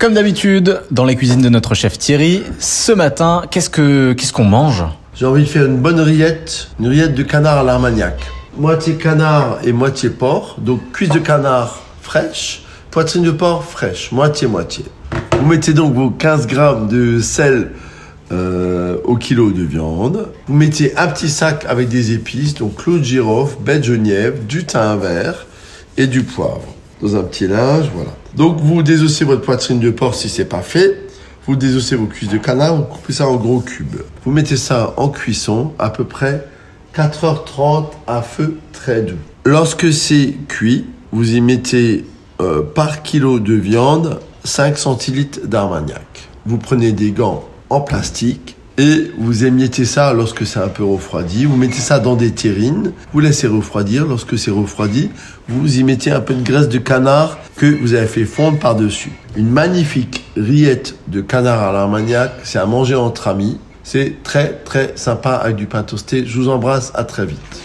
Comme d'habitude, dans les cuisines de notre chef Thierry, ce matin, qu'est-ce que qu'est-ce qu'on mange? J'ai envie de faire une bonne rillette, une rillette de canard à l'armagnac. Moitié canard et moitié porc, donc cuisse de canard fraîche, poitrine de porc fraîche, moitié-moitié. Vous mettez donc vos 15 grammes de sel euh, au kilo de viande. Vous mettez un petit sac avec des épices, donc clou de girofle, baie de genièvre, du thym vert et du poivre. Dans un petit linge, voilà. Donc vous désossez votre poitrine de porc si c'est pas fait. Vous désossez vos cuisses de canard, vous coupez ça en gros cubes. Vous mettez ça en cuisson à peu près 4h30 à feu très doux. Lorsque c'est cuit, vous y mettez euh, par kilo de viande 5 centilitres d'armagnac. Vous prenez des gants en plastique et vous émiettez ça lorsque c'est un peu refroidi. Vous mettez ça dans des terrines, vous laissez refroidir. Lorsque c'est refroidi, vous y mettez un peu de graisse de canard que vous avez fait fondre par-dessus. Une magnifique rillette de canard à l'armagnac, c'est à manger entre amis. C'est très très sympa avec du pain toasté. Je vous embrasse, à très vite.